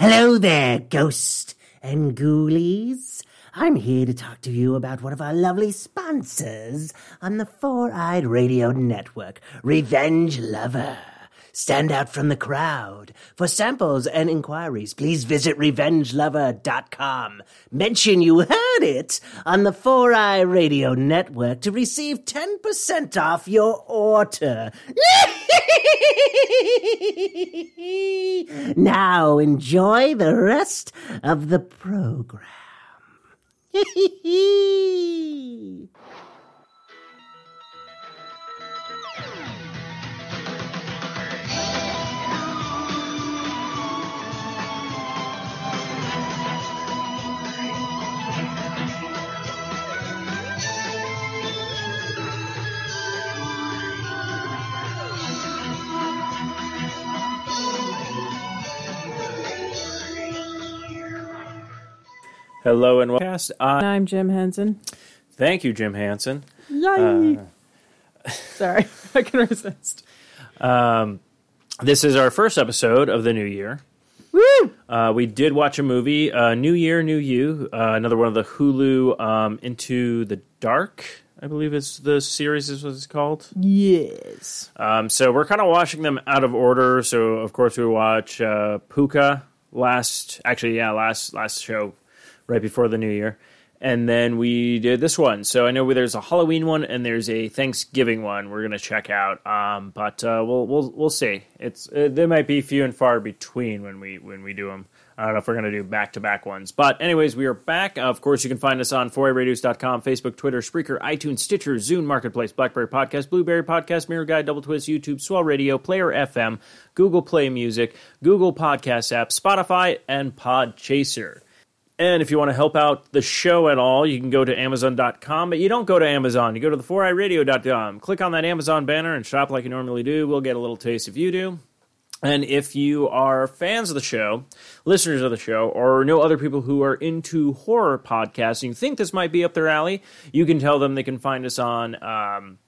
Hello there, ghost and ghoulies. I'm here to talk to you about one of our lovely sponsors on the Four Eyed Radio Network, Revenge Lover. Stand out from the crowd. For samples and inquiries, please visit revengelover.com. Mention you heard it on the Four Eye Radio Network to receive 10% off your order. now enjoy the rest of the program. Hello and welcome. Uh, I'm Jim Henson. thank you, Jim Hansen. Yay! Sorry, I can resist. This is our first episode of the new year. Woo! Uh, we did watch a movie, uh, New Year, New You, uh, another one of the Hulu um, Into the Dark, I believe is the series is what it's called. Yes. Um, so we're kind of watching them out of order. So of course we watch uh, Pooka last, actually yeah, last last show right before the new year, and then we did this one. So I know there's a Halloween one and there's a Thanksgiving one. We're gonna check out, um, but uh, we'll we'll we'll see. It's uh, they might be few and far between when we when we do them. I don't know if we're going to do back to back ones. But, anyways, we are back. Of course, you can find us on 4aradios.com, Facebook, Twitter, Spreaker, iTunes, Stitcher, Zune Marketplace, Blackberry Podcast, Blueberry Podcast, Miro Guide, Double Twist, YouTube, Swell Radio, Player FM, Google Play Music, Google Podcast app, Spotify, and Podchaser. And if you want to help out the show at all, you can go to Amazon.com, but you don't go to Amazon. You go to the 4iRadio.com. Click on that Amazon banner and shop like you normally do. We'll get a little taste if you do. And if you are fans of the show, listeners of the show, or know other people who are into horror podcasts and you think this might be up their alley, you can tell them they can find us on um,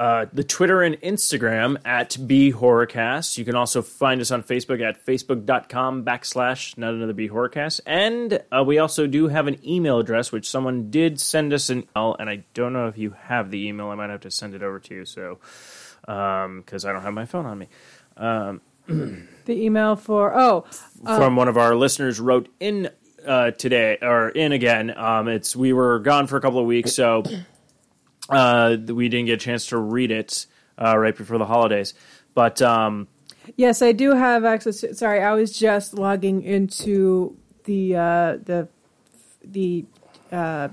uh, the Twitter and Instagram at B Horrorcast. You can also find us on Facebook at facebook.com backslash not another B Horrorcast. And uh, we also do have an email address, which someone did send us an email, and I don't know if you have the email. I might have to send it over to you, so because I don't have my phone on me. The email for oh from one of our listeners wrote in uh, today or in again. Um, it's we were gone for a couple of weeks, so uh, we didn't get a chance to read it uh, right before the holidays. But um, yes, I do have access. To, sorry, I was just logging into the uh, the the uh,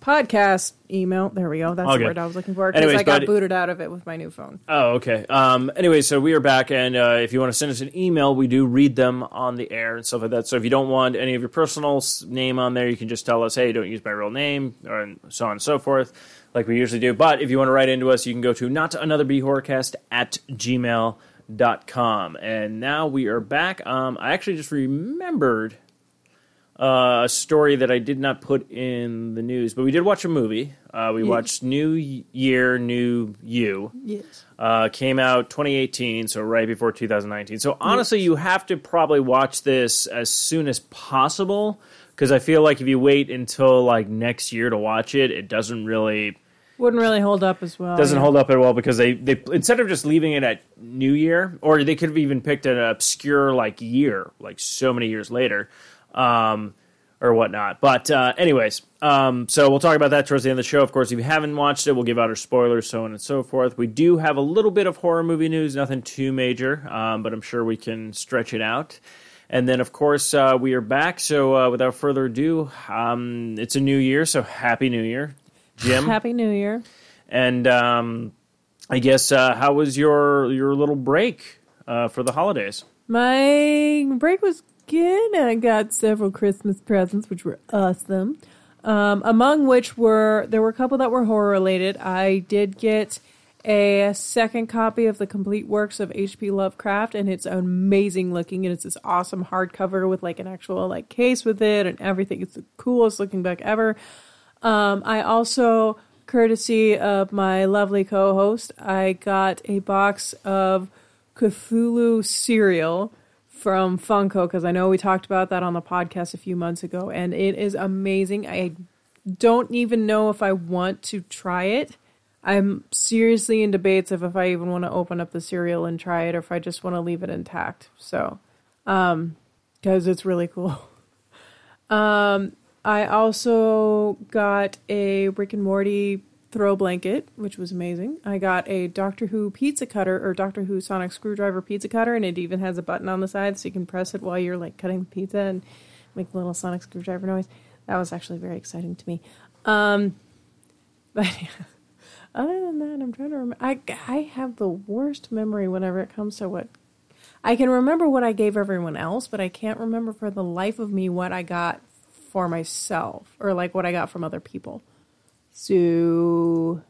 podcast email. There we go. That's Okay. the word I was looking for because I got booted out of it with my new phone. oh, okay. Um, anyway, so we are back, and uh, if you want to send us an email, we do read them on the air and stuff like that. So if you don't want any of your personal name on there, you can just tell us, hey, don't use my real name, or and so on and so forth, like we usually do. But if you want to write into us, you can go to not another horrorcast at gmail.com. And now we are back. Um, I actually just remembered uh, a story that I did not put in the news, but we did watch a movie. Uh, we watched New Year, New You. Yes. Uh, came out 2018, so right before 2019. So honestly, you have to probably watch this as soon as possible because I feel like if you wait until like next year to watch it, it doesn't really Wouldn't really hold up as well. doesn't yeah. hold up at all because they, they instead of just leaving it at New Year, or they could have even picked an obscure like year, like so many years later, um, or whatnot. But uh, anyways, um, so we'll talk about that towards the end of the show. Of course, if you haven't watched it, we'll give out our spoilers, so on and so forth. We do have a little bit of horror movie news, nothing too major, um, but I'm sure we can stretch it out. And then, of course, uh, we are back. So, uh, without further ado, um, it's a new year. So, happy New Year, Jim. Happy New Year. And um, I guess uh, how was your your little break uh, for the holidays? My break was good. I got several Christmas presents, which were awesome. Um, among which were there were a couple that were horror related. I did get a second copy of the complete works of H.P. Lovecraft, and it's amazing looking. And it's this awesome hardcover with like an actual like case with it and everything. It's the coolest looking book ever. Um, I also, courtesy of my lovely co-host, I got a box of Cthulhu cereal from Funko because I know we talked about that on the podcast a few months ago, and it is amazing. I don't even know if I want to try it. I'm seriously in debates of if I even want to open up the cereal and try it or if I just want to leave it intact. So, um, because it's really cool. Um, I also got a Rick and Morty throw blanket, which was amazing. I got a Doctor Who pizza cutter or Doctor Who sonic screwdriver pizza cutter, and it even has a button on the side so you can press it while you're like cutting the pizza and make little sonic screwdriver noise. That was actually very exciting to me. Um, but other than that, I'm trying to remember. I I have the worst memory whenever it comes to what I can remember what I gave everyone else, but I can't remember for the life of me what I got for myself or like what I got from other people. So,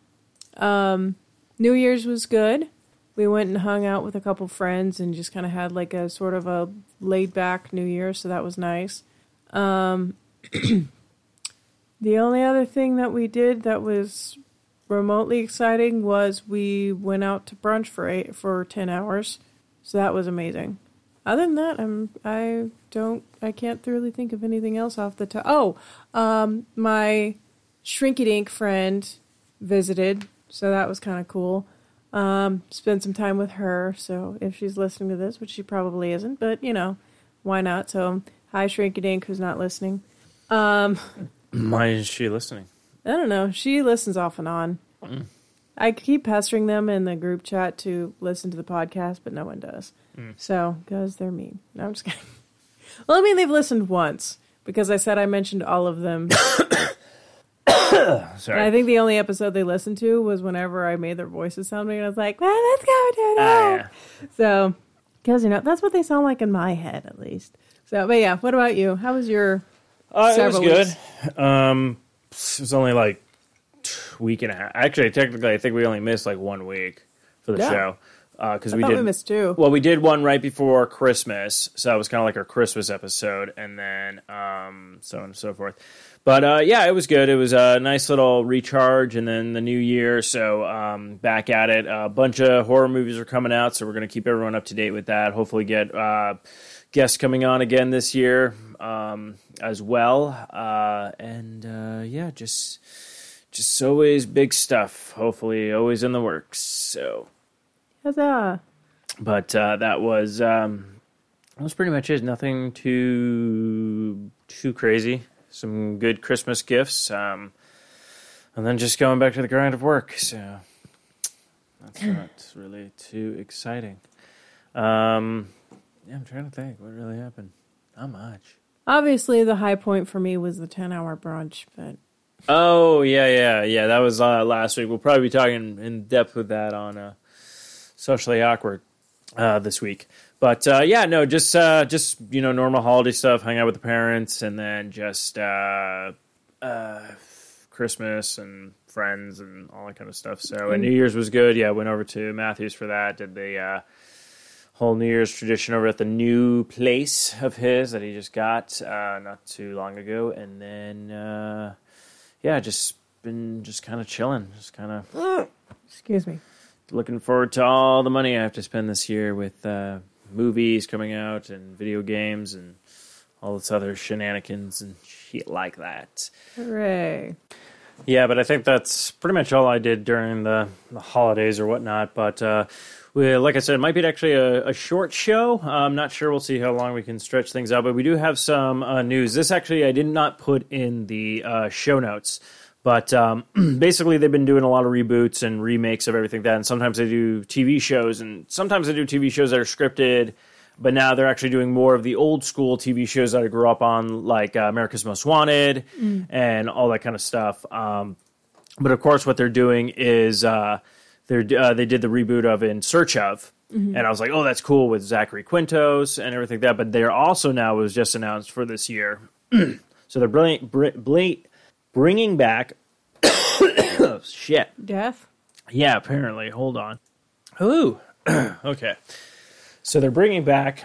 um, New Year's was good. We went and hung out with a couple friends and just kind of had like a sort of a laid back New Year, so that was nice. Um, the only other thing that we did that was remotely exciting was we went out to brunch for eight for ten hours, so that was amazing. Other than that, I'm I don't I can't really think of anything else off the top. Oh, um, my Shrinky Dink friend visited, so that was kind of cool. Um, spent some time with her. So if she's listening to this, which she probably isn't, but you know, why not? So hi, Shrinky Dink, who's not listening. Um, Why is she listening? I don't know. She listens off and on. I keep pestering them in the group chat to listen to the podcast, but no one does. So, because they're mean. No, I'm just kidding. Well, I mean, they've listened once because I said I mentioned all of them. Sorry. And I think the only episode they listened to was whenever I made their voices sound and I was like, well, let's go do that. yeah. So, because, you know, that's what they sound like in my head, at least. So, but yeah, what about you? How was your. Uh, it was Several good. weeks. Um, it was only like week and a half. Actually, technically, I think we only missed like one week for the Yeah. show because I we did. we missed two. Well, we did one right before Christmas, so that was kind of like our Christmas episode, and then um, so on and so forth. But uh, yeah, it was good. It was a nice little recharge, and then the new year, so um, back at it. A bunch of horror movies are coming out, so we're going to keep everyone up to date with that. Hopefully, get uh, guests coming on again this year um, as well, uh, and uh, yeah, just just always big stuff. Hopefully, always in the works. So Huzzah. but uh, that was um, that was pretty much it. Nothing too too crazy. Some good Christmas gifts, um, and then just going back to the grind of work. So that's not really too exciting. Um, yeah, I'm trying to think what really happened. Not much. Obviously, the high point for me was the 10 hour brunch, but Oh yeah, yeah, yeah. That was uh, last week. We'll probably be talking in depth with that on uh, socially awkward uh, this week. But uh, yeah, no, just uh, just you know normal holiday stuff. Hang out with the parents, and then just uh, uh, Christmas and friends and all that kind of stuff. So and New Year's was good. Yeah, went over to Matthews for that. Did the uh, whole New Year's tradition over at the new place of his that he just got uh, not too long ago, and then uh, yeah, just been just kind of chilling, just kind of excuse me. looking forward to all the money I have to spend this year with uh, movies coming out and video games and all this other shenanigans and shit like that. Hooray. Yeah, but I think that's pretty much all I did during the, the holidays or whatnot. But uh, we, like I said, it might be actually a, a short show. I'm not sure. We'll see how long we can stretch things out. But we do have some uh, news. This actually I did not put in the uh, show notes. But um, basically, they've been doing a lot of reboots and remakes of everything that. And sometimes they do TV shows, and sometimes they do TV shows that are scripted. But now they're actually doing more of the old school TV shows that I grew up on, like uh, America's Most Wanted and all that kind of stuff. Um, but of course, what they're doing is uh, they're uh, they did the reboot of In Search of, and I was like, oh, that's cool with Zachary Quintos and everything like that. But they're also now was just announced for this year, so they're brilliant, br- bringing back. oh, shit. Death? Yeah, apparently. Hold on. Ooh. okay. So they're bringing back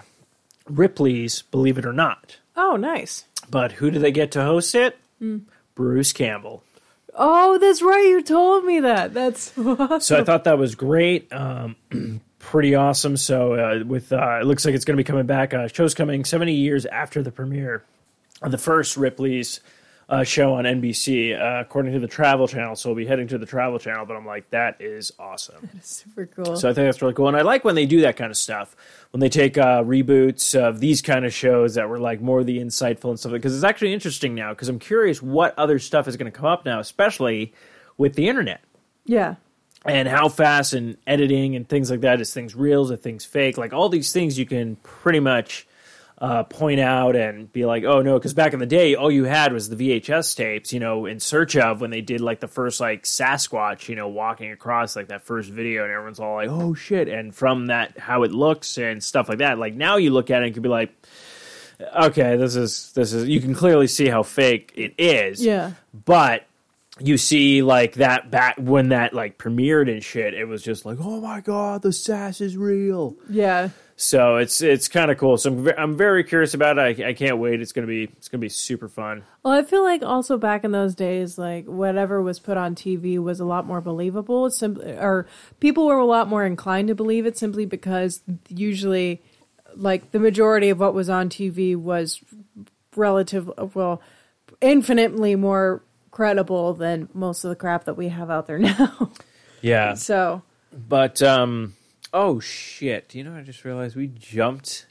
Ripley's Believe It or Not. Oh, nice. But who do they get to host it? Bruce Campbell. Oh, that's right. You told me that. That's awesome. So I thought that was great. Um, pretty awesome. So uh, with uh, it looks like it's going to be coming back. Uh, show's coming 70 years after the premiere of the first Ripley's uh, show on NBC, uh, according to the Travel Channel. So we'll be heading to the Travel Channel. But I'm like, that is awesome. That is Super cool. So I think that's really cool, and I like when they do that kind of stuff. When they take uh, reboots of these kind of shows that were like more the insightful and stuff, because it's actually interesting now. Because I'm curious what other stuff is going to come up now, especially with the internet yeah. and how fast and editing and things like that is things real, are things fake, like all these things you can pretty much uh, point out and be like, oh no, because back in the day, all you had was the VHS tapes, you know, in search of when they did like the first like Sasquatch, you know, walking across like that first video, and everyone's all like, oh shit, and from that how it looks and stuff like that. Like now you look at it and can be like, okay, this is this is you can clearly see how fake it is, Yeah. but you see like that back when that like premiered and shit it was just like oh my god the sass is real Yeah. So it's it's kind of cool. So I'm, I'm very curious about it. I, I can't wait. It's gonna be it's gonna be super fun. Well, I feel like also back in those days, like whatever was put on TV was a lot more believable. It's Simply, or people were a lot more inclined to believe it simply because usually, like the majority of what was on TV was relative, well, infinitely more credible than most of the crap that we have out there now. yeah. So. But um oh shit Do you know i just realized we jumped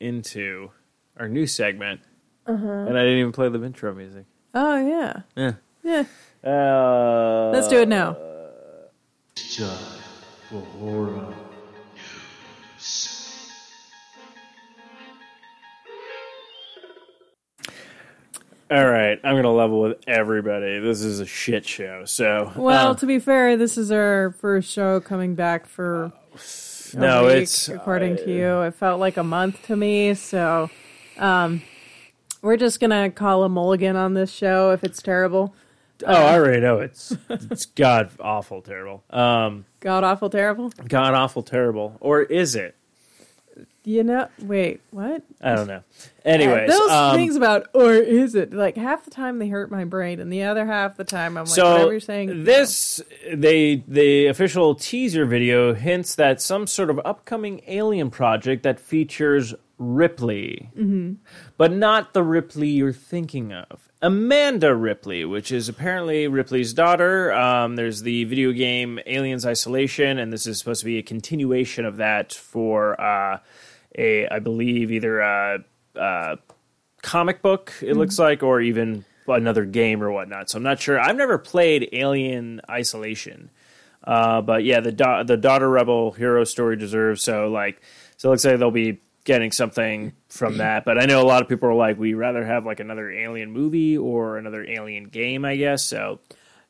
into our new segment and i didn't even play the intro music Oh yeah, yeah yeah. uh, Let's do it now. all right i'm gonna level with everybody this is a shit show so Well, uh, to be fair, this is our first show coming back for. No it's according to you. It felt like a month to me, so um, we're just gonna call a mulligan on this show if it's terrible. Oh, I already know it's it's god awful terrible. Um, God awful terrible. god awful terrible, or is it? You know, wait, what? I don't know. Anyways, those um, things about or is it like half the time they hurt my brain, and the other half the time I'm like, so whatever you're saying. this they the official teaser video hints that some sort of upcoming alien project that features Ripley, but not the Ripley you're thinking of. Amanda Ripley, which is apparently Ripley's daughter. Um, there's the video game Aliens Isolation, and this is supposed to be a continuation of that for uh, a, I believe, either a, a comic book. It looks like, or even another game or whatnot. So I'm not sure. I've never played Alien Isolation, uh, but yeah, the da- the daughter rebel hero story deserves. So like, so it looks like they'll be getting something from that. But I know a lot of people are like, we rather have like another Alien movie or another Alien game, I guess. So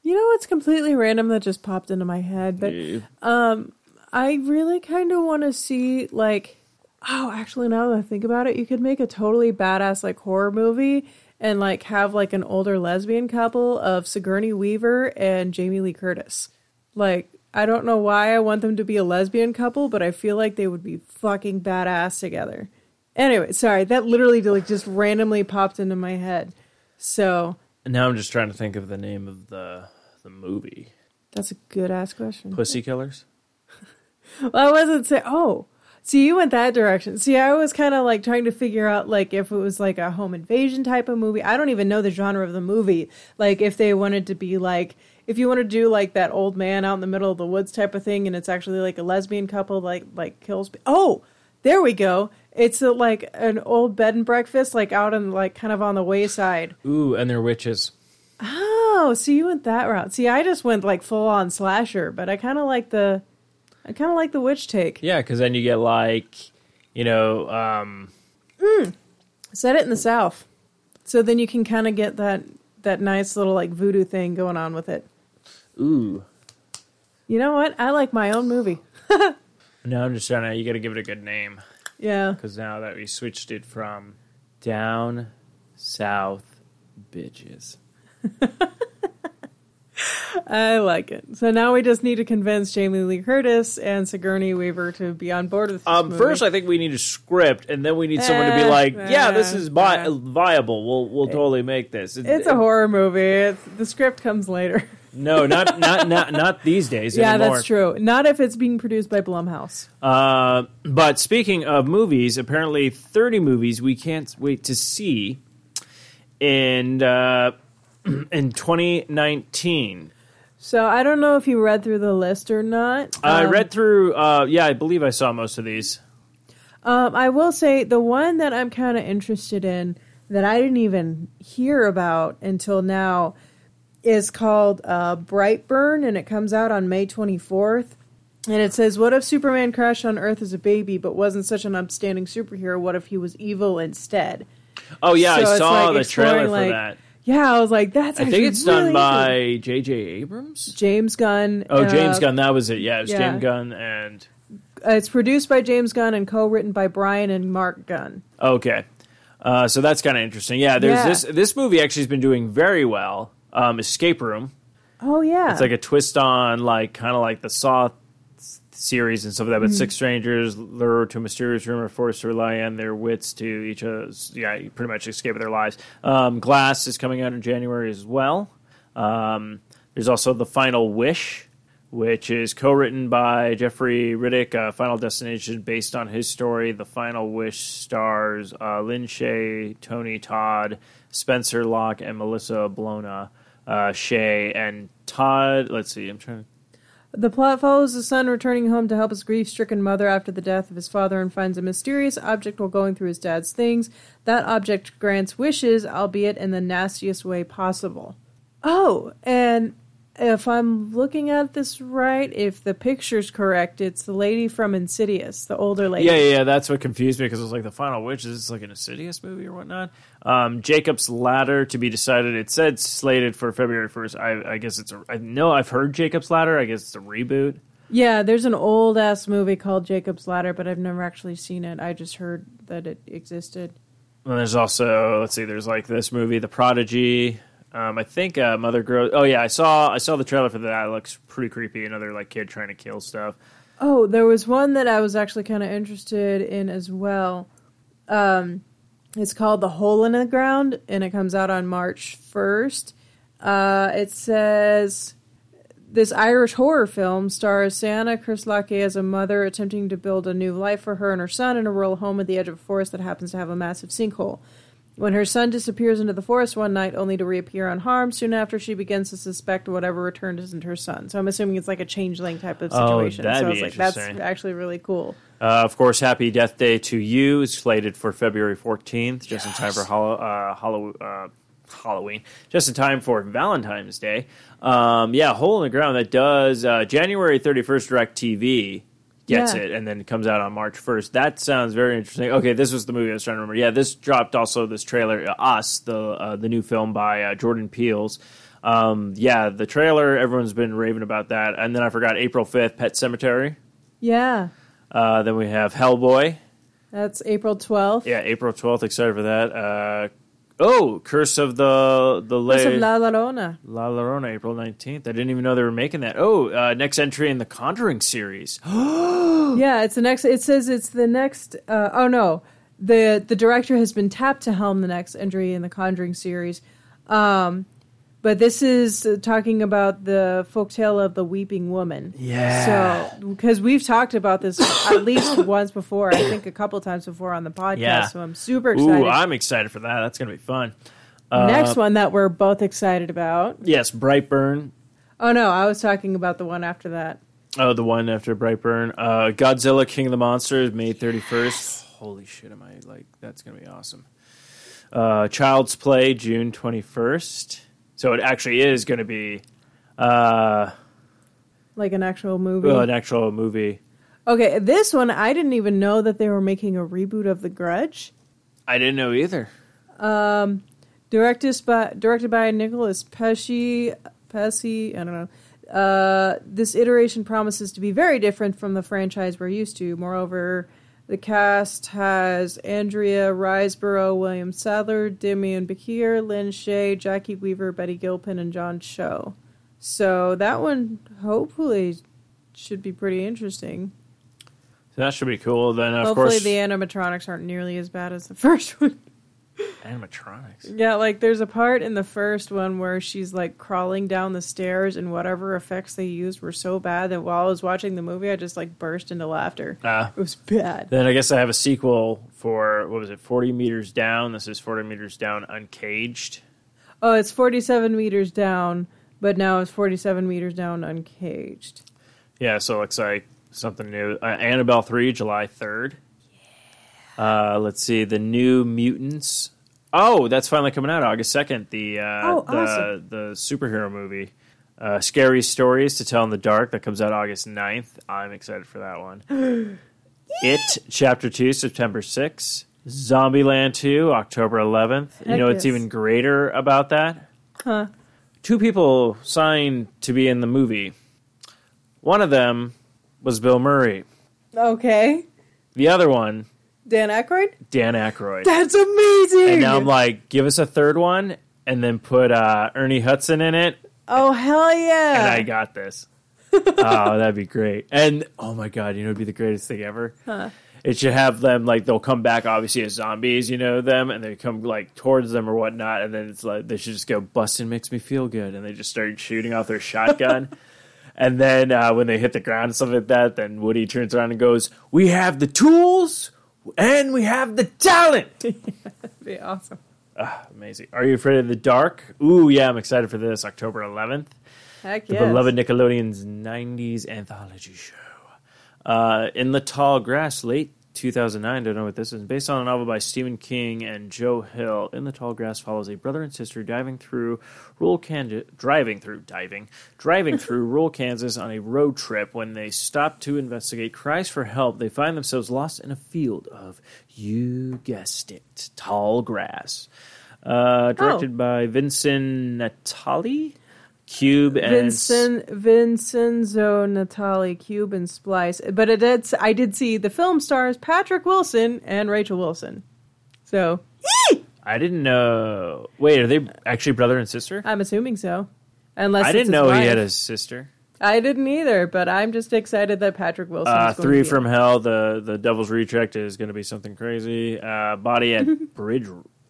You know what's completely random that just popped into my head, but um I really kind of want to see like oh, actually now that I think about it, you could make a totally badass like horror movie and like have like an older lesbian couple of Sigourney Weaver and Jamie Lee Curtis. Like I don't know why I want them to be a lesbian couple, but I feel like they would be fucking badass together. Anyway, sorry, that literally like just randomly popped into my head. So now I'm just trying to think of the name of the the movie. that's a good ass question. Pussy Killers. Well, I wasn't saying. Oh, see, you went that direction. See, I was kind of like trying to figure out like if it was like a home invasion type of movie. I don't even know the genre of the movie. Like if they wanted to be like if you want to do like that old man out in the middle of the woods type of thing, and it's actually like a lesbian couple like like kills. Oh, there we go. It's a, like an old bed and breakfast, like out in like kind of on the wayside. Ooh, and they're witches. Oh, so you went that route. See, I just went like full on slasher, but I kind of like the, I kind of like the witch take. Yeah, because then you get like, you know, um, Set it in the south, so then you can kind of get that that nice little like voodoo thing going on with it. ooh. You know what? I like my own movie. No, I'm just trying to. You got to give it a good name Yeah, because now that we switched it from down south bitches. I like it. So now we just need to convince Jamie Lee Curtis and Sigourney Weaver to be on board with this Um, movie. first, I think we need a script, and then we need someone to be Eh, like, "Yeah, this eh, is vi- eh. viable. We'll we'll totally make this." It- it's a horror movie. It's, the script comes later. No, not not not not these days yeah, anymore. that's true. Not if it's being produced by Blumhouse. Uh, but speaking of movies, apparently 30 movies we can't wait to see and. uh, in 2019. So I don't know if you read through the list or not. I Um, read through. Uh, yeah, I believe I saw most of these. Um, I will say the one that I'm kind of interested in that I didn't even hear about until now is called uh, Brightburn, and it comes out on May 24th. And it says, "What if Superman crashed on Earth as a baby, but wasn't such an upstanding superhero? What if he was evil instead?" Oh yeah, So I saw like the trailer for like, that. Yeah, I was like, "That's." I think it's really done by J.J. Abrams. James Gunn. Oh, James uh, Gunn. That was it. Yeah, it was yeah. James Gunn and uh, It's produced by James Gunn and co-written by Brian and Mark Gunn. okay. Uh, so that's kind of interesting. Yeah, there's Yeah. this. This movie actually has been doing very well. Um, Escape Room. Oh yeah, It's like a twist on like kind of like the Saw series and stuff like that. Mm-hmm. But six strangers lured to a mysterious room are forced to rely on their wits to each other's yeah, pretty much escape their lives. Um, Glass is coming out in January as well. Um, there's also The Final Wish, which is co-written by Jeffrey Reddick. Uh, Final Destination, based on his story. The Final Wish stars uh, Lin Shaye, Tony Todd, Spencer Locke, and Melissa Bolona. Uh, Shaye and Todd. Let's see. I'm trying to The plot follows the son returning home to help his grief stricken mother after the death of his father and finds a mysterious object while going through his dad's things. That object grants wishes, albeit in the nastiest way possible. Oh, and if I'm looking at this right, if the picture's correct, it's the lady from Insidious, the older lady. Yeah, yeah, that's what confused me because it was like the Final Witch. Is this like an Insidious movie or whatnot? Um, Jacob's Ladder to be decided. It said slated for February first. I, I guess it's a. I know I've heard Jacob's Ladder. I guess it's a reboot. Yeah, there's an old ass movie called Jacob's Ladder, but I've never actually seen it. I just heard that it existed. And there's also let's see. There's like this movie, The Prodigy. Um, I think uh, Mother Grows. Oh yeah, I saw I saw the trailer for that. It looks pretty creepy. Another like kid trying to kill stuff. Oh, there was one that I was actually kind of interested in as well. Um, it's called The Hole in the Ground, and it comes out on March 1st. Uh, it says this Irish horror film stars Seána Kerslake as a mother attempting to build a new life for her and her son in a rural home at the edge of a forest that happens to have a massive sinkhole. When her son disappears into the forest one night, only to reappear unharmed, soon after she begins to suspect whatever returned isn't her son. So I'm assuming it's like a changeling type of situation. Oh, that'd so I be was like, that's interesting. actually really cool. Uh, of course, Happy Death Day 2U is slated for February 14th, just in time for uh, uh, Halloween, just in time for Valentine's Day. Um, yeah, Hole in the Ground that does uh, January 31st. DirecTV gets Yeah. it, and then it comes out on March 1st. That sounds very interesting. Okay, this was the movie I was trying to remember. Yeah, this dropped also this trailer, uh, Us, the uh, the new film by uh, Jordan Peele's. Um, yeah, the trailer, everyone's been raving about that. And then I forgot April 5th, Pet Sematary. Yeah. Uh, then we have Hellboy. That's April 12th. Yeah, April twelfth. Excited for that. Oh, Curse of the the La, Curse of La Llorona. La Llorona, April nineteenth. I didn't even know they were making that. Oh, uh, next entry in the Conjuring series. Yeah, it's the next. It says it's the next. Uh, oh no, the the director has been tapped to helm the next entry in the Conjuring series. Um, but this is uh, talking about the folktale of the Weeping Woman. Yeah. So because we've talked about this at least once before, I think a couple times before on the podcast. Yeah. So I'm super excited. Ooh, I'm excited for that. That's gonna be fun. next one that we're both excited about. Yes, Brightburn. Oh no, I was talking about the one after that. Oh, the one after Brightburn. Uh, Godzilla King of the Monsters, May 31st. Holy shit, am I like, that's going to be awesome. Uh, Child's Play, June 21st. So it actually is going to be uh, Like an actual movie. an actual movie. Okay, this one I didn't even know that they were making a reboot of The Grudge. I didn't know either. Directed by directed by Nicholas Pesci. Pesci, I don't know. Uh, this iteration promises to be very different from the franchise we're used to. Moreover, the cast has Andrea Riseborough, William Sadler, Demian Bakir, Lin Shaye, Jacki Weaver, Betty Gilpin, and John Cho. So that one hopefully should be pretty interesting. So that should be cool. Then, of hopefully course, the animatronics aren't nearly as bad as the first one. Animatronics. Yeah, like there's a part in the first one where she's like crawling down the stairs, and whatever effects they used were so bad that while I was watching the movie, I just like burst into laughter. Ah. It was bad. Then I guess I have a sequel for what was it? Forty meters down. This is Forty meters down, uncaged. Oh, it's 47 meters down, but now it's 47 meters down uncaged. Yeah, so it looks like something new. Uh, Annabelle three, July third. Uh, let's see the new mutants. Oh, that's finally coming out August second. The uh, Oh, the awesome. the superhero movie, uh, Scary Stories to Tell in the Dark that comes out August 9th. I'm excited for that one. it Chapter two, September sixth. Zombieland two, October eleventh. You know what's yes. even greater about that? Huh. Two people signed to be in the movie. One of them was Bill Murray. Okay. The other one, Dan Aykroyd? Dan Aykroyd. That's amazing! and now I'm like, give us a third one, and then put uh, Ernie Hudson in it, oh, hell yeah. and I got this. oh, that'd be great. And oh my god, you know, it'd be the greatest thing ever. It should have them like they'll come back obviously as zombies, you know them, and they come like towards them or whatnot, and then it's like they should just go busting makes me feel good, and they just start shooting off their shotgun. And then uh, when they hit the ground and stuff like that, then Woody turns around and goes, "We have the tools and we have the talent." That'd be awesome. Amazing. Are you afraid of the dark? Ooh, yeah, I'm excited for this. October 11th. Heck The yes. beloved Nickelodeon's 90s anthology show. Uh, In the Tall Grass, late 2009. Don't know what this is. Based on a novel by Stephen King and Joe Hill. In the Tall Grass follows a brother and sister diving through rural Kansas, driving through, diving, driving through rural Kansas on a road trip. When they stop to investigate cries for help, they find themselves lost in a field of, you guessed it, tall grass. Uh, directed by Vincent Natali. Cube and Vincent Vincenzo Natali Cube and Splice. But it did, I did see the film stars Patrick Wilson and Rachel Wilson. So I didn't know. Wait, are they actually brother and sister? I'm assuming so. Unless I didn't know he had a sister. I didn't either, but I'm just excited that Patrick Wilson. Uh, three from hell. The the Devil's Rejects is going to be something crazy. Uh, body at Bridge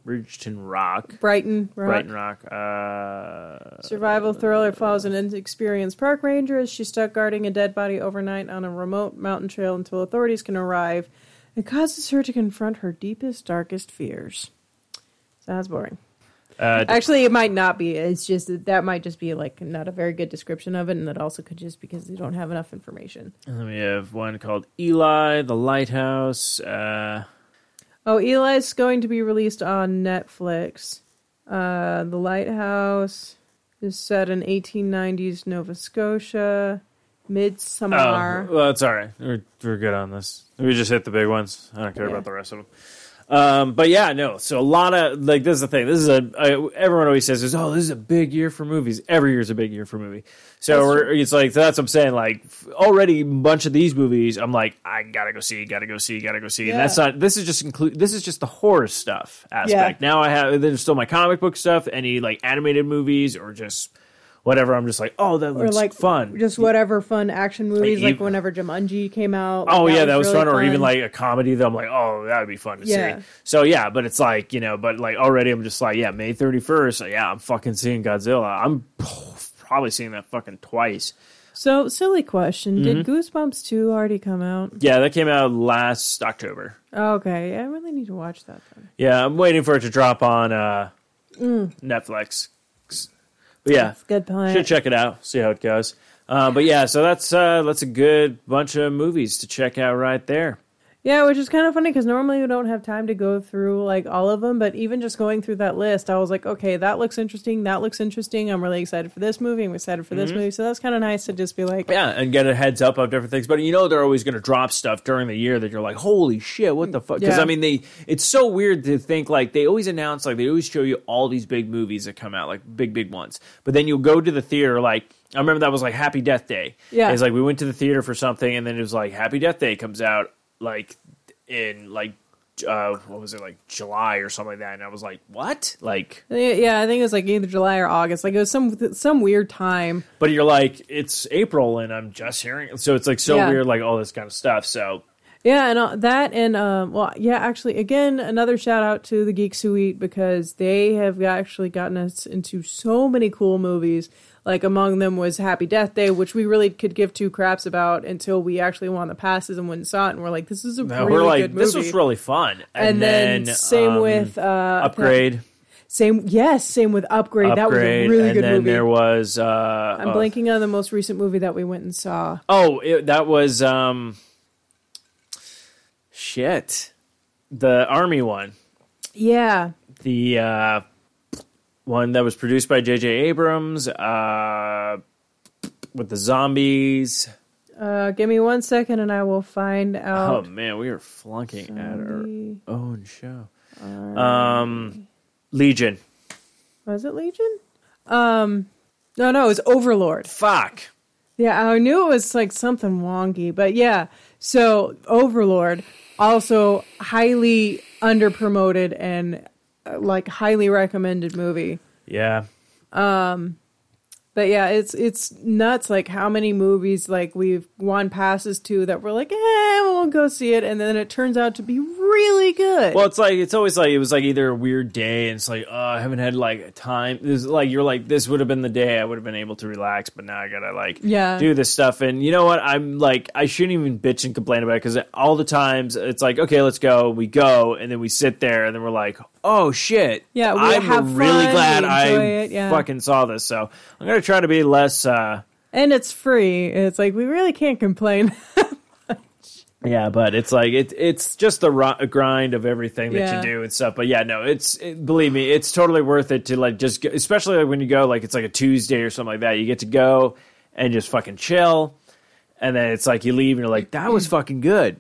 Bridgeton Rock, Brighton, Rock. Brighton Rock. Uh, Survival thriller follows an inexperienced park ranger as she's stuck guarding a dead body overnight on a remote mountain trail until authorities can arrive. It causes her to confront her deepest, darkest fears. Sounds boring. uh, Actually, it might not be. It's just that that might just be like not a very good description of it, and that also could just because they don't have enough information. and then we have one called Eli, the Lighthouse. Uh, Oh, Eli's going to be released on Netflix. Uh, the Lighthouse is set in 1890s Nova Scotia. Midsummer. oh, well, it's all right. We're we're good on this. We just hit the big ones. I don't care Yeah. about the rest of them. Um, but yeah, no. So a lot of like this is the thing. This is a I, everyone always says is oh this is a big year for movies. Every year is a big year for movie. So we're, it's like that's what I'm saying. Like already a bunch of these movies, I'm like I gotta go see, gotta go see, gotta go see. And that's not. This is just include. This is just the horror stuff aspect. Now I have there's still my comic book stuff, any like animated movies or just whatever. I'm just like oh that or looks like fun. Just whatever fun action movies, Like, like, whenever Jumanji came out. Oh yeah, that was really fun. Or even like a comedy that I'm like, oh, that would be fun to Yeah. see. So yeah, but it's like you know, but like already I'm just like, yeah, May 31st. Yeah, I'm fucking seeing Godzilla. I'm probably seeing that fucking twice. So, silly question: Did Mm-hmm. Goosebumps two already come out? Yeah, that came out last October. Okay, I really need to watch that then. Yeah, I'm waiting for it to drop on uh, Netflix. But yeah, That's good point. should check it out, see how it goes. Uh, but yeah, so that's uh, that's a good bunch of movies to check out right there. Yeah, which is kind of funny because normally we don't have time to go through like all of them, but even just going through that list, I was like, okay, that looks interesting. That looks interesting. I'm really excited for this movie. I'm excited for Mm-hmm. this movie. So that's kind of nice to just be like, Yeah, and get a heads up of different things. But you know they're always going to drop stuff during the year that you're like, holy shit, what the fuck? Because Yeah. I mean, they it's so weird to think like they always announce like they always show you all these big movies that come out, like big big ones. But then you'll go to the theater like. I remember that was like Happy Death Day. Yeah. it's like we went to the theater for something, and then it was like Happy Death Day comes out like in like uh, what was it like July or something like that, and I was like, what? Like, yeah, I think it was like either July or August. Like it was some some weird time. but you're like, it's April, and I'm just hearing, so it's like so Yeah. weird, like all this kind of stuff. So Yeah, and uh, that and um, well, yeah, actually, again, another shout out to the Geek Suite because they have actually gotten us into so many cool movies. Like among them was Happy Death Day, which we really could give two craps about until we actually won the passes and went and saw it, and we're like, this is a No, really we're like, good movie. this was really fun. and, then, same um, with uh, Upgrade. Same, yes, same with Upgrade. That was a really and good then movie. there was. Uh, I'm uh, blanking on the most recent movie that we went and saw. Oh, it, that was um, shit. The army one, Yeah, the uh, one that was produced by J.J. Abrams, uh, with the zombies. uh, give me one second and I will find out. Oh man, we are flunking at our own show. Um, Legion. Was it Legion? Um, no, no, it was Overlord. Fuck. Yeah, I knew it was like something wonky, but yeah. So Overlord, also highly underpromoted and like highly recommended movie. Yeah. Um, But yeah, it's it's nuts. Like how many movies like we've won passes to that we're like, eh, we'll go see it, and then it turns out to be really good. Well, it's like it's always like it was like either a weird day, and it's like oh, I haven't had like time. This is like you're like this would have been the day I would have been able to relax, but now I gotta like Yeah. do this stuff. And you know what? I'm like I shouldn't even bitch and complain about it because all the times it's like okay, let's go. We go, and then we sit there, and then we're like, oh shit, Yeah, we I'm really glad we I it, yeah. fucking saw this. So I'm gonna try to be less. uh and it's free. It's like we really can't complain. Yeah, but it's like it, it's just the ri- grind of everything that Yeah. you do and stuff. But yeah, no, it's it, believe me, it's totally worth it to like just, go, especially like when you go like it's like a Tuesday or something like that. You get to go and just fucking chill, and then it's like you leave and you're like that was fucking good.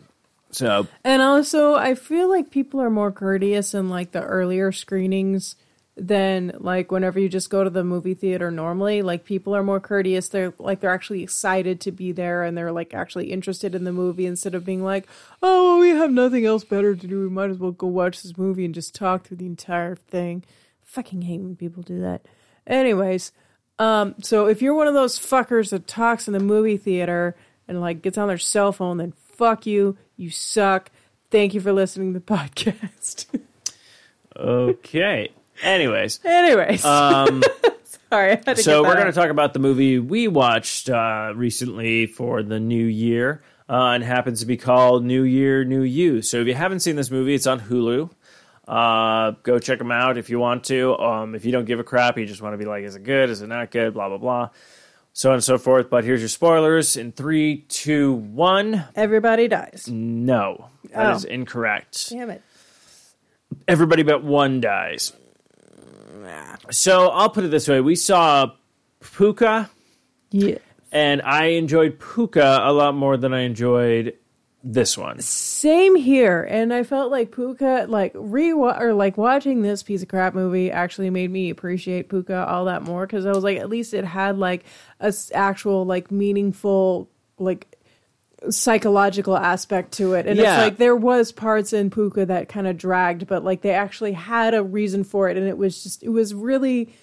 So And also, I feel like people are more courteous in like the earlier screenings than like whenever you just go to the movie theater normally. Like people are more courteous. They're like they're actually excited to be there and they're like actually interested in the movie instead of being like, "Oh, we have nothing else better to do. We might as well go watch this movie and just talk through the entire thing." Fucking hate when people do that. Anyways, um, so if you're one of those fuckers that talks in the movie theater and like gets on their cell phone, then fuck you. You suck. Thank you for listening to the podcast. okay. Anyways, Anyways, um, sorry. I had to so we're going to talk about the movie we watched uh, recently for the new year, uh, and happens to be called New Year, New You. So if you haven't seen this movie, it's on Hulu. Uh, go check them out if you want to. Um, if you don't give a crap, you just want to be like, is it good? Is it not good? Blah blah blah, so on and so forth. But here's your spoilers in three, two, one. Everybody dies. No, that Oh. is incorrect. Damn it. Everybody but one dies. So I'll put it this way: we saw Pooka. Yeah. and I enjoyed Pooka a lot more than I enjoyed this one. Same here, and I felt like Pooka, like re or like watching this piece of crap movie, actually made me appreciate Pooka all that more because I was like, at least it had like a s- actual like meaningful like psychological aspect to it, and Yeah. it's like there was parts in Pooka that kind of dragged, but like they actually had a reason for it, and it was just it was really,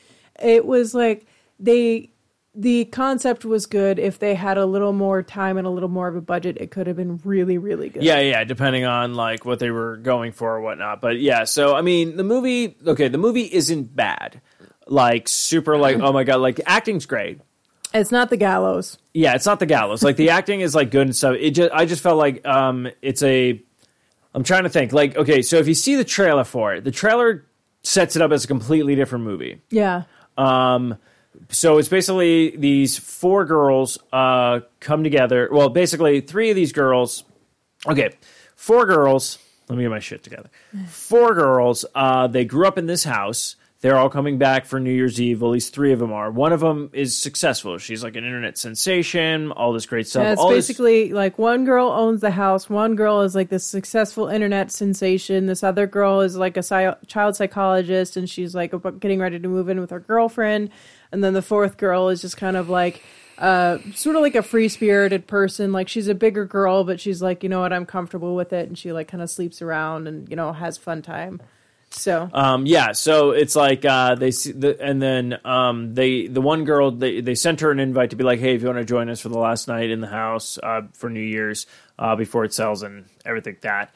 it was like they the concept was good. If they had a little more time and a little more of a budget, it could have been really, really good. Yeah, yeah, depending on like what they were going for or whatnot. But yeah, so I mean, the movie, okay, the movie isn't bad. Like super, like oh my god, like acting's great. It's not the gallows. Yeah, it's not the gallows. Like the acting is like good and stuff. It just, I just felt like um, it's a. I'm trying to think. Like, okay, so if you see the trailer for it, the trailer sets it up as a completely different movie. Yeah. Um, so it's basically these four girls uh, come together. Well, basically three of these girls. Okay, four girls. Let me get my shit together. Four girls. Uh, they grew up in this house. They're all coming back for New Year's Eve. At least three of them are. One of them is successful. She's like an internet sensation. All this great stuff. And it's all this- basically like one girl owns the house, one girl is like this successful internet sensation, this other girl is like a sci- child psychologist and she's like getting ready to move in with her girlfriend, and then the fourth girl is just kind of like uh sort of like a free spirited person like she's a bigger girl but she's like you know what i'm comfortable with it and she like kind of sleeps around and you know has fun time So Um, yeah, so it's like uh, they see the, and then um, they the one girl they they sent her an invite to be like, hey, if you want to join us for the last night in the house uh, for New Year's uh, before it sells and everything like that.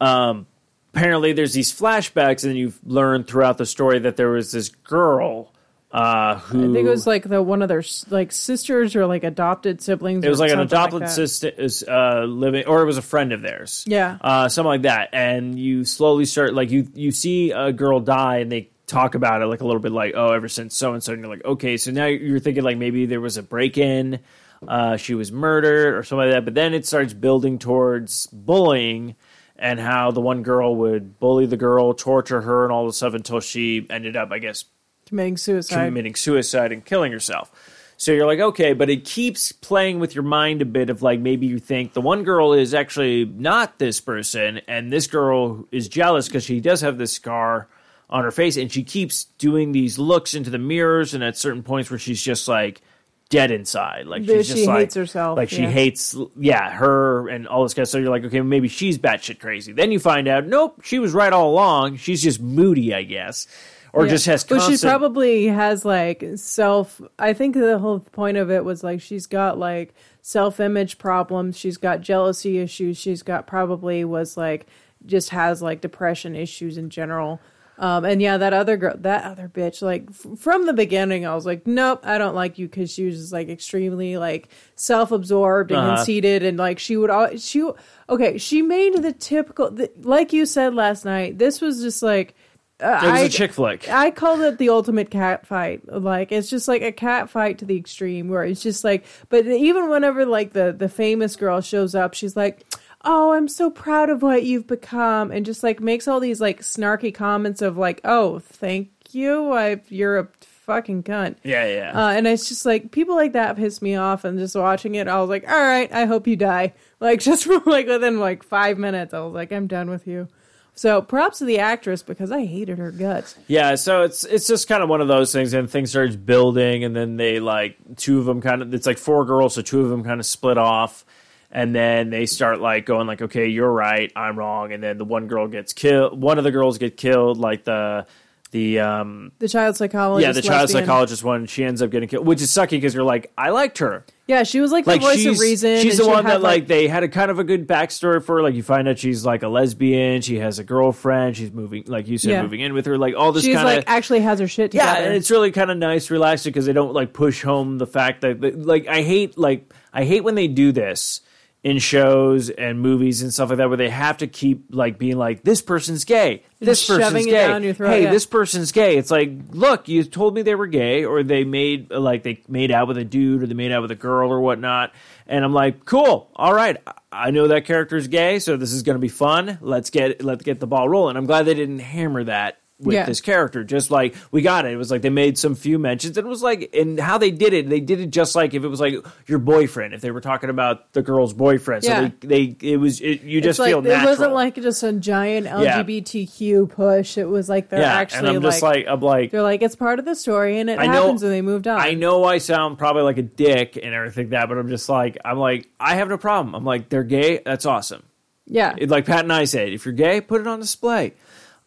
Um, apparently, there's these flashbacks, and you learn throughout the story that there was this girl uh, who I think it was like the one of their like sisters or like adopted siblings. It was like an adopted that. sister is uh, living, or it was a friend of theirs. Yeah. uh, something like that. And you slowly start like you you see a girl die, and they talk about it like a little bit like oh, ever since so and so, and you're like okay, so now you're thinking like maybe there was a break in, uh, she was murdered or something like that. But then it starts building towards bullying. And how the one girl would bully the girl, torture her, and all this stuff until she ended up, I guess, committing suicide. committing suicide and killing herself. So you're like, okay, but it keeps playing with your mind a bit of like maybe you think the one girl is actually not this person, and this girl is jealous because she does have this scar on her face, and she keeps doing these looks into the mirrors, and at certain points where she's just like dead inside, like she's she just like hates herself, like she yeah. hates, yeah, her and all this kind of stuff. You're like, okay, maybe she's batshit crazy. Then you find out, nope, she was right all along. She's just moody, I guess. Or Yeah. just has constant she probably has like self. I think the whole point of it was like she's got like self image problems. She's got jealousy issues. She's got probably was like just has like depression issues in general. Um, and yeah, that other girl, that other bitch, like f- from the beginning, I was like, nope, I don't like you because she was just like extremely like self-absorbed and Uh-huh. conceited, and like she would, all she okay, she made the typical, the, like you said last night. This was just like. Uh, It was I- a chick flick. I called it the ultimate cat fight. Like it's just like a cat fight to the extreme, where it's just like. But even whenever like the the famous girl shows up, she's like, "Oh, I'm so proud of what you've become," and just like makes all these like snarky comments of like, "Oh, thank you. I you're a fucking cunt." Yeah, yeah. Uh, and it's just like people like that piss me off. And just watching it, I was like, "All right, I hope you die." Like just from like within like five minutes, I was like, "I'm done with you." So props to the actress because I hated her guts. yeah, so it's it's just kind of one of those things, and things starts building, and then they like two of them kind of it's like four girls, so two of them kind of split off, and then they start like going like, okay, you're right, I'm wrong, and then the one girl gets killed, one of the girls get killed, like the the um The child psychologist. yeah the child lesbian. psychologist one, she ends up getting killed, which is sucky because you're like, I liked her, Yeah, she was like, like the voice of reason. she's the she one that like they had a kind of a good backstory for her. Like you find out she's like a lesbian, she has a girlfriend, she's moving like you said, Yeah. moving in with her, like all this she's kind of like actually has her shit yeah, and it's really kind of nice, relaxing because they don't like push home the fact that that- like I hate like I hate when they do this in shows and movies and stuff like that where they have to keep like being like this person's gay, this Just person's gay, throat, hey, yeah. this person's gay. It's like look, you told me they were gay, or they made like they made out with a dude, or they made out with a girl, or whatnot, and I'm like, cool, all right. I know that character's gay, so this is going to be fun. Let's get let's get the ball rolling. I'm glad they didn't hammer that with Yeah. this character. Just like we got it. It was like they made some few mentions. And it was like, and how they did it, they did it just like if it was like your boyfriend. If they were talking about the girl's boyfriend, Yeah. so they, they it was it, you It's just like feel it wasn't like just a giant LGBTQ push. It was like they're yeah, actually and I'm just like, like I'm like they're like it's part of the story and it I know- happens and they moved on. I know I sound probably like a dick and everything like that, but I'm just like I'm like I have no problem. I'm like they're gay. That's awesome. Yeah, It, like Pat and I said, if you're gay, put it on display.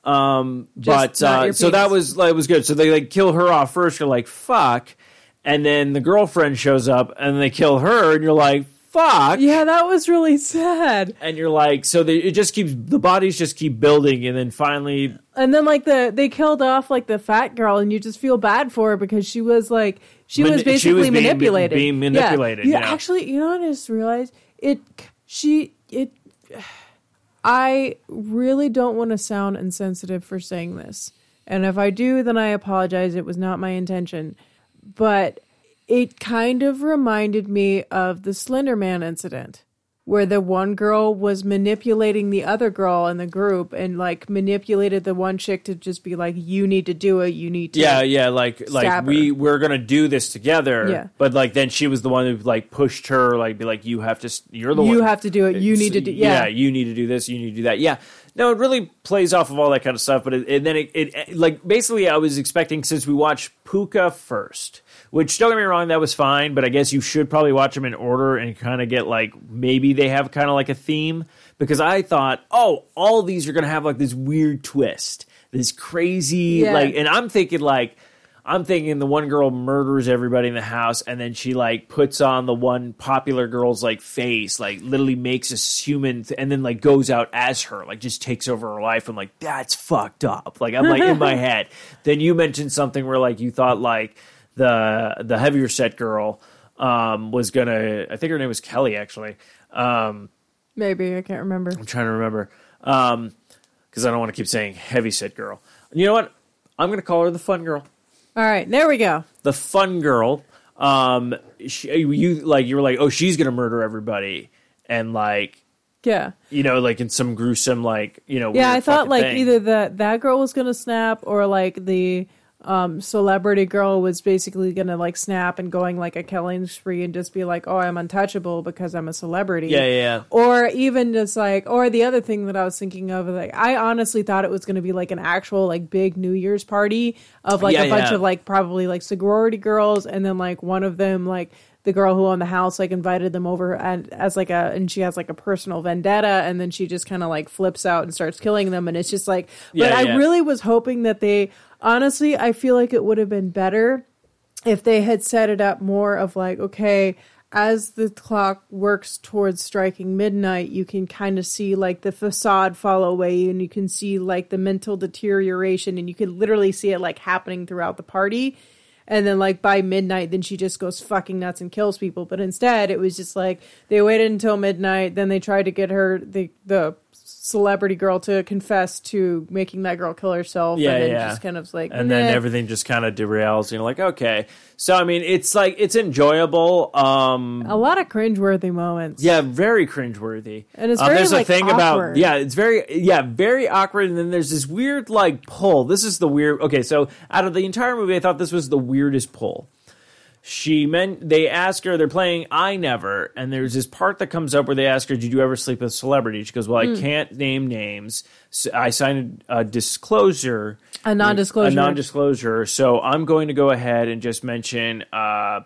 Um, but Just uh, so that was like it was good. So they like kill her off first. You're like fuck, and then the girlfriend shows up and they kill her, and you're like fuck. yeah, that was really sad. And you're like, so they, it just keeps the bodies just keep building, and then finally, And then like the they killed off like the fat girl, and you just feel bad for her because she was like she Mani- was she was basically being- manipulated. being Yeah. manipulated, Yeah, yeah. actually, you know what I just realized? It she it. I really don't want to sound insensitive for saying this, and if I do, then I apologize. It was not my intention, but it kind of reminded me of the Slender Man incident where the one girl was manipulating the other girl in the group and like manipulated the one chick to just be like you need to do it you need to yeah, yeah, like like her. we we're gonna do this together. Yeah. But like then she was the one who like pushed her, like be like, you have to, you're the one. you have to do it you need to do yeah, you need to do this, you need to do that. Yeah. No, it really plays off of all that kind of stuff. But it, and then it, it, like, basically, I was expecting since we watched Pooka first, which don't get me wrong, that was fine. But I guess you should probably watch them in order and kind of get like maybe they have kind of like a theme because I thought, oh, all these are going to have like this weird twist this crazy Yeah. like, and I'm thinking like. I'm thinking the one girl murders everybody in the house, and then she like puts on the one popular girl's like face, like literally makes a human, th- and then like goes out as her, like just takes over her life. I'm like, that's fucked up. Like I'm like in my head. Then you mentioned something where like you thought like the the heavier set girl um, was gonna. I think her name was Kelly actually. Um, Maybe I can't remember. I'm trying to remember because I don't want to keep saying heavy set girl. You know what? I'm gonna call her the fun girl All right, there we go. the fun girl um she, you like you were like oh she's gonna murder everybody and like Yeah. you know like in some gruesome like you know Yeah, I thought like thing. either that that girl was gonna snap or like the um celebrity girl was basically gonna like snap and going like a killing spree and just be like, Oh, I'm untouchable because I'm a celebrity. yeah yeah yeah Or even just like or the other thing that I was thinking of like I honestly thought it was gonna be like an actual like big New Year's party of like Yeah, a bunch yeah. of like probably like sorority girls and then like one of them like the girl who owned the house like invited them over and as like a and she has like a personal vendetta and then she just kind of like flips out and starts killing them and it's just like but Yeah, I really was hoping that they honestly I feel like it would have been better if they had set it up more of like okay as the clock works towards striking midnight you can kind of see like the facade fall away and you can see like the mental deterioration and you can literally see it like happening throughout the party. And then like by midnight then she just goes fucking nuts and kills people. But instead it was just like they waited until midnight then they tried to get her the the celebrity girl to confess to making that girl kill herself Yeah, and then yeah. just kind of like and then everything just kind of derails you know like okay. So i mean it's like it's enjoyable um a lot of cringeworthy moments. Yeah very cringeworthy. And it's Um, there's like, a thing about yeah it's very yeah very awkward and then there's this weird like pull. This is the weird okay so out of the entire movie i thought this was the weirdest pull she meant they ask her they're playing i never and there's this part that comes up where they ask her did you ever sleep with a celebrity? She goes well Hmm. i can't name names. So i signed a disclosure. A non-disclosure. a non-disclosure. So i'm going to go ahead and just mention uh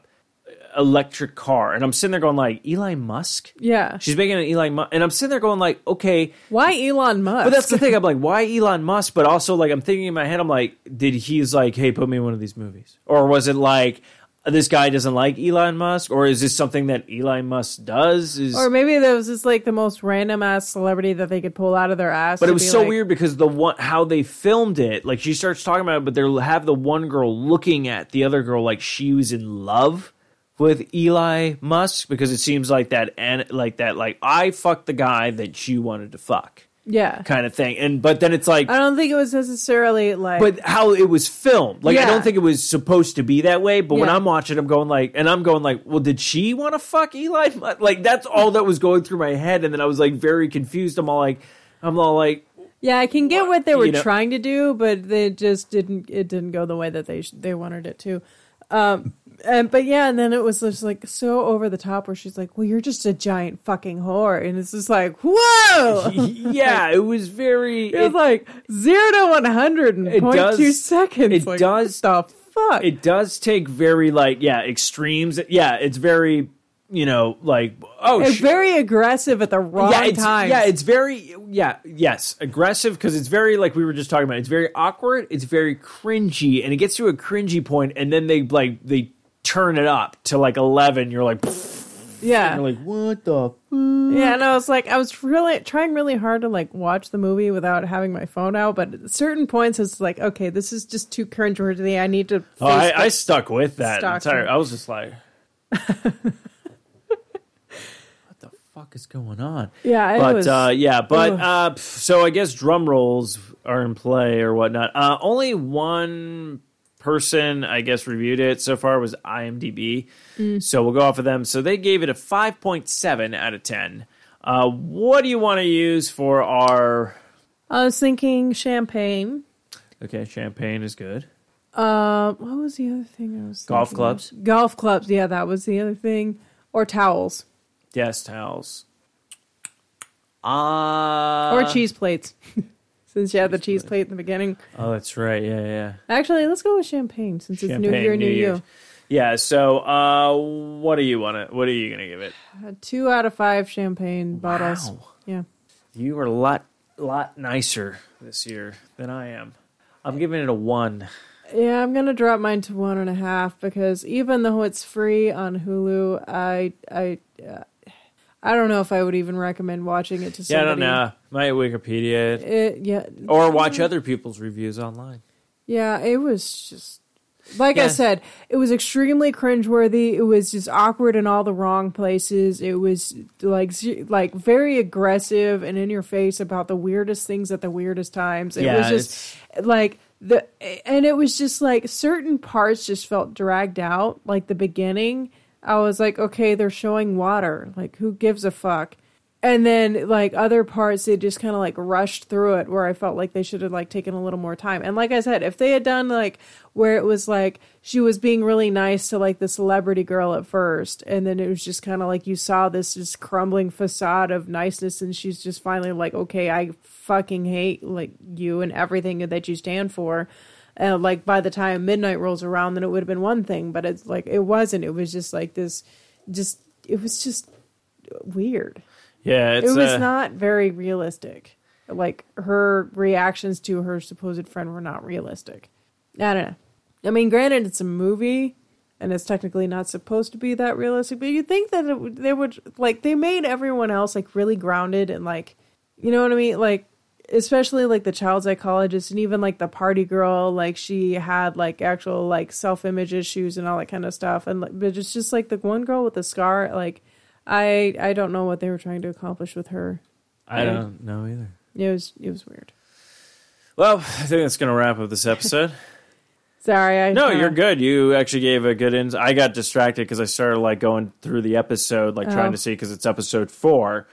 electric car. And i'm sitting there going like eli musk? Yeah. She's making an elon musk and i'm sitting there going like okay. Why elon musk? But that's the thing. I'm like why elon musk? But also like i'm thinking in my head i'm like did he's like hey put me in one of these movies? Or was it like this guy doesn't like Elon Musk, or is this something that Elon Musk does? Is or maybe that was just like the most random ass celebrity that they could pull out of their ass but it was so like- weird because the one how they filmed it, like she starts talking about it, but they have the one girl looking at the other girl like she was in love with Eli Musk because it seems like that and like that like I fucked the guy that she wanted to fuck yeah kind of thing, and but then it's like i don't think it was necessarily like but how it was filmed. Like I don't think it was supposed to be that way. But when I'm watching, I'm going like, and I'm going like, well, did she want to fuck Eli? Like that's all that was going through my head, and then I was like very confused. I'm all like, I'm all like, yeah i can get what they were You know- trying to do but they just didn't it didn't go the way that they sh- they wanted it to um and but yeah and then it was just like so over the top where she's like well you're just a giant fucking whore and it's just like whoa yeah, it was very. It was like zero to one hundred in It point does- two seconds. it Like, does- the fuck? it does take very like yeah extremes. Yeah, it's very you know like oh it's sh- very aggressive at the wrong yeah, time. yeah, it's very yeah, yes, aggressive because it's very like we were just talking about. It's very awkward. It's very cringy, and it gets to a cringy point, and then they like they turn it up to like eleven. You're like, yeah, you're like, what the? F-? yeah. And I was like, I was really trying really hard to like watch the movie without having my phone out, but at certain points it's like, okay, this is just too cringeworthy. I need to. Oh, I, I stuck with that entire. I was just like, what the fuck is going on? yeah, it but was, uh, yeah, but Ugh. uh, so I guess drum rolls are in play or whatnot. Uh, only one person, I guess, reviewed it so far was IMDb. Mm. So we'll go off of them. So they gave it a five point seven out of ten. Uh, what do you want to use for our? I was thinking champagne. Okay, champagne is good. Uh, what was the other thing I was? Golf clubs? of? Golf clubs. Yeah, that was the other thing. Or towels Yes, towels. Uh, or cheese plates. Since you had the cheese plate in the beginning. Oh, that's right. Yeah, yeah. Actually, let's go with champagne since it's New Champagne, Year, New, Year's. You. Yeah. So, uh, what do you want to? What are you gonna give it? Uh, two out of five champagne bottles. Wow. Yeah. You are a lot, lot nicer this year than I am. I'm giving it a one. Yeah, I'm gonna drop mine to one and a half because even though it's free on Hulu, I I uh, I don't know if I would even recommend watching it to somebody. Yeah, I don't know. Might Wikipedia it. It, yeah, Or watch other people's reviews online. yeah, it was just like Yeah. I said, it was extremely cringeworthy. It was just awkward in all the wrong places. It was like like very aggressive and in your face about the weirdest things at the weirdest times. It Yeah, was just like the and it was just like certain parts just felt dragged out. Like the beginning, I was like, okay, they're showing water. Like who gives a fuck? And then like other parts, they just kind of like rushed through it where I felt like they should have like taken a little more time. And like I said, if they had done like where it was like she was being really nice to like the celebrity girl at first, and then it was just kind of like you saw this just crumbling facade of niceness, and she's just finally like, okay, I fucking hate like you and everything that you stand for. And like by the time midnight rolls around, then it would have been one thing, but it's like it wasn't. It was just like this, just it was just weird Yeah, it's it was uh, not very realistic. Like her reactions to her supposed friend were not realistic. I don't know. I mean, granted, it's a movie, and it's technically not supposed to be that realistic. But you think that it, would- they would like they made everyone else like really grounded and like, you know what I mean? Like, especially like the child psychologist and even like the party girl. Like she had like actual like self image issues and all that kind of stuff. And like, but it's just like the one girl with the scar. Like, I I don't know what they were trying to accomplish with her. I don't know either. It was it was weird. Well, I think that's to wrap up this episode. Sorry, I no, kinda- you're good. You actually gave a good ins. I got distracted because I started like going through the episode, like trying Oh. to see because it's episode four.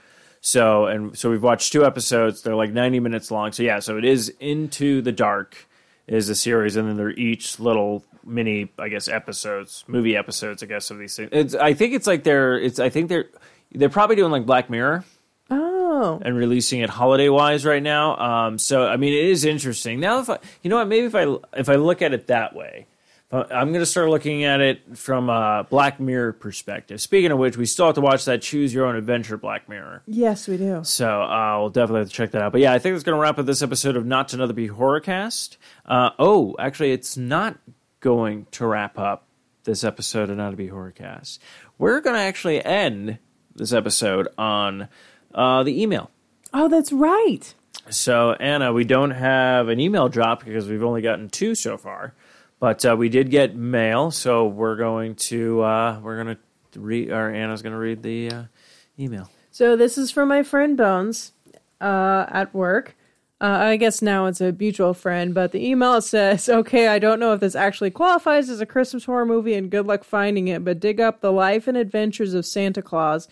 So and so we've watched two episodes. They're like 90 minutes long. So yeah, so it is Into the Dark is a series, and then they're each little mini, I guess, episodes, movie episodes, I guess, of these things. It's I think it's like they're it's I think they're they're probably doing like Black Mirror Oh, and releasing it holiday wise right now. Um, so I mean, it is interesting. Now, if I, you know what, maybe if I if I look at it that way, but I'm going to start looking at it from a Black Mirror perspective. Speaking of which, we still have to watch that Choose Your Own Adventure Black Mirror. yes, we do. So uh, we'll definitely have to check that out. But yeah, I think it's going to wrap up this episode of Not Another Be Horrorcast. Uh, oh, actually, it's not going to wrap up this episode of Not to Be Horrorcast. We're going to actually end this episode on uh, the email. Oh, that's right. So, Anna, we don't have an email drop because we've only gotten two so far, but uh, we did get mail. So we're going to uh, we're going to read, or Anna's going to read the uh, email. So this is from my friend Bones uh, at work. Uh, I guess now it's a mutual friend, but the email says, "Okay, I don't know if this actually qualifies as a Christmas horror movie, and good luck finding it. But dig up the life and adventures of Santa Claus.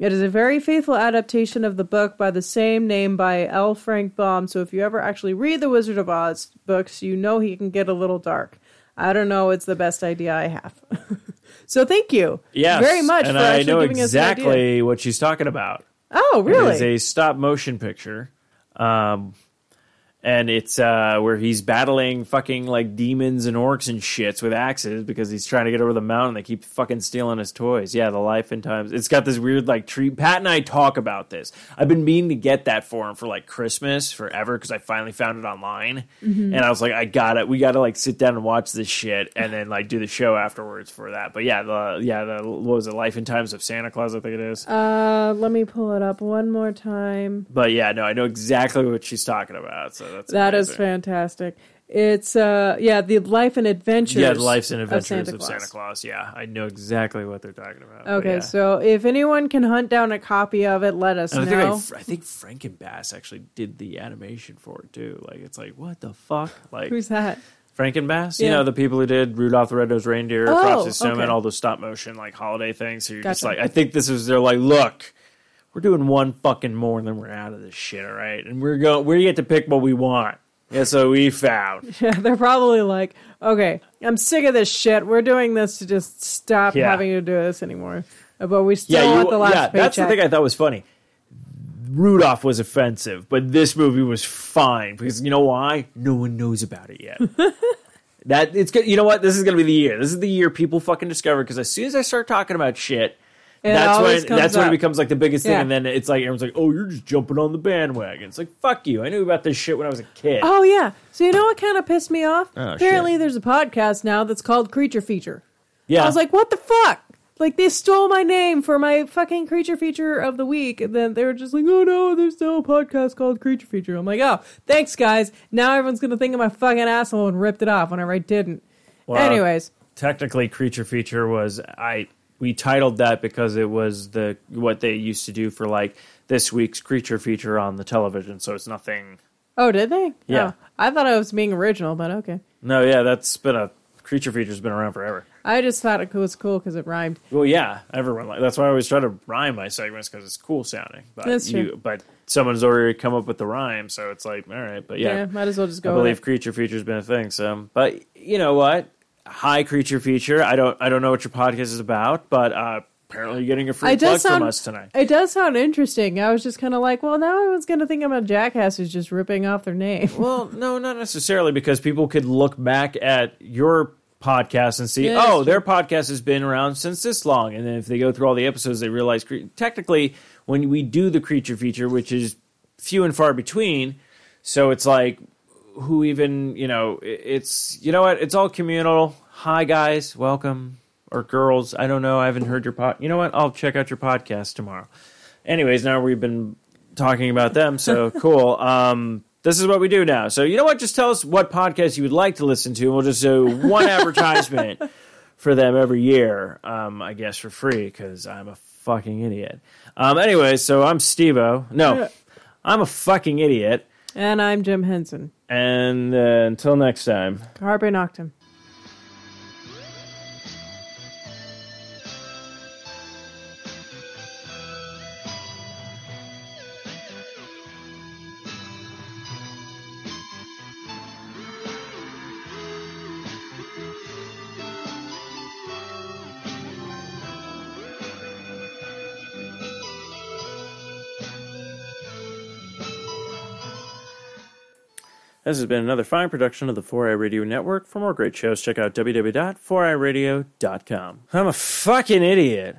It is a very faithful adaptation of the book by the same name by L. Frank Baum. So if you ever actually read the Wizard of Oz books, you know he can get a little dark. I don't know; it's the best idea I have. so thank you, Yes, very much and for I know giving us an idea. exactly what she's talking about. Oh, really? It is a stop motion picture. Um, and it's uh, where he's battling fucking like demons and orcs and shits with axes because he's trying to get over the mountain. They keep fucking stealing his toys. Yeah, the life and times. It's got this weird like tree. Pat and I talk about this. I've been meaning to get that for him for like Christmas forever because I finally found it online. Mm-hmm. And I was like, I got it. We got to like sit down and watch this shit and then like do the show afterwards for that. But yeah, the yeah the what was it? Life and Times of Santa Claus. I think it is. Uh, let me pull it up one more time. But yeah, no, I know exactly what she's talking about. So that's That is amazing. fantastic. It's uh, yeah, the life and adventures. Yeah, the lives and of adventures Santa of Santa, Claus. Claus. Yeah, I know exactly what they're talking about. Okay, yeah. so if anyone can hunt down a copy of it, let us And I think, know. I, I think Frankenbass actually did the animation for it too. Like it's like what the fuck? Like Who's that? Frank Frankenbass? You Yeah. know the people who did Rudolph the Red-Nosed Reindeer, Oh, Frosty Snowman, okay. all those stop motion like holiday things. So you're just like, I think this is they're like, look, we're doing one fucking more and then we're out of this shit, all right? And we're going, we get to pick what we want. That's what we found. Yeah, they're probably like, okay, I'm sick of this shit. We're doing this to just stop Yeah. having to do this anymore. But we still yeah, want the last yeah, paycheck. that's the thing I thought was funny. Rudolph was offensive, but this movie was fine because you know why? No one knows about it yet. that it's good. You know what? This is going to be the year. This is the year people fucking discover because as soon as I start talking about shit It that's when that's when it becomes like the biggest thing, Yeah. and then it's like everyone's like, "Oh, you're just jumping on the bandwagon." It's like, "Fuck you!" I knew about this shit when I was a kid. Oh yeah. So you know what kind of pissed me off? Oh, Apparently, shit. there's a podcast now that's called Creature Feature. yeah, I was like, what the fuck? Like they stole my name for my fucking creature feature of the week, and then they were just like, "Oh no, there's still a podcast called Creature Feature." I'm like, "Oh, thanks, guys." Now everyone's gonna think I'm a fucking asshole and ripped it off whenever I didn't. Well, Anyways, technically, creature feature was I. We titled that because it was the what they used to do for like this week's creature feature on the television. So it's nothing. oh, did they? Yeah. Oh, I thought I was being original, but okay. No, yeah, that's been a creature feature's been around forever. I just thought it was cool because it rhymed. Well, yeah, everyone like that's why I always try to rhyme my segments because it's cool sounding. But That's you, true. but someone's already come up with the rhyme, so it's like, all right, but Yeah, yeah, might as well just go. I believe it. creature feature's been a thing. So, but you know what? Hi, creature feature. I don't, I don't know what your podcast is about, but uh, apparently you're getting a free It plug sound. from us tonight. It does sound interesting. I was just kind of like, well, now everyone's gonna think I'm a jackass who's just ripping off their name. Well, no, not necessarily, because people could look back at your podcast and see, Yeah, oh, their podcast has been around since this long. And then if they go through all the episodes, they realize cre- technically when we do the creature feature, which is few and far between, so it's like, who even, you know, it's, you know what, it's all communal. Hi, guys, welcome. Or girls, I don't know. I haven't heard your pod. You know what? I'll check out your podcast tomorrow. Anyways, now we've been talking about them, so cool. Um, this is what we do now. So you know what? Just tell us what podcast you would like to listen to, and we'll just do one advertisement for them every year. Um, I guess for free because I'm a fucking idiot. Um, anyway, so I'm Stevo. No, I'm a fucking idiot. and I'm Jim Henson. And uh, until next time. Carpe Noctem. This has been another fine production of the 4i Radio Network. For more great shows, check out www.4iradio.com. I'm a fucking idiot.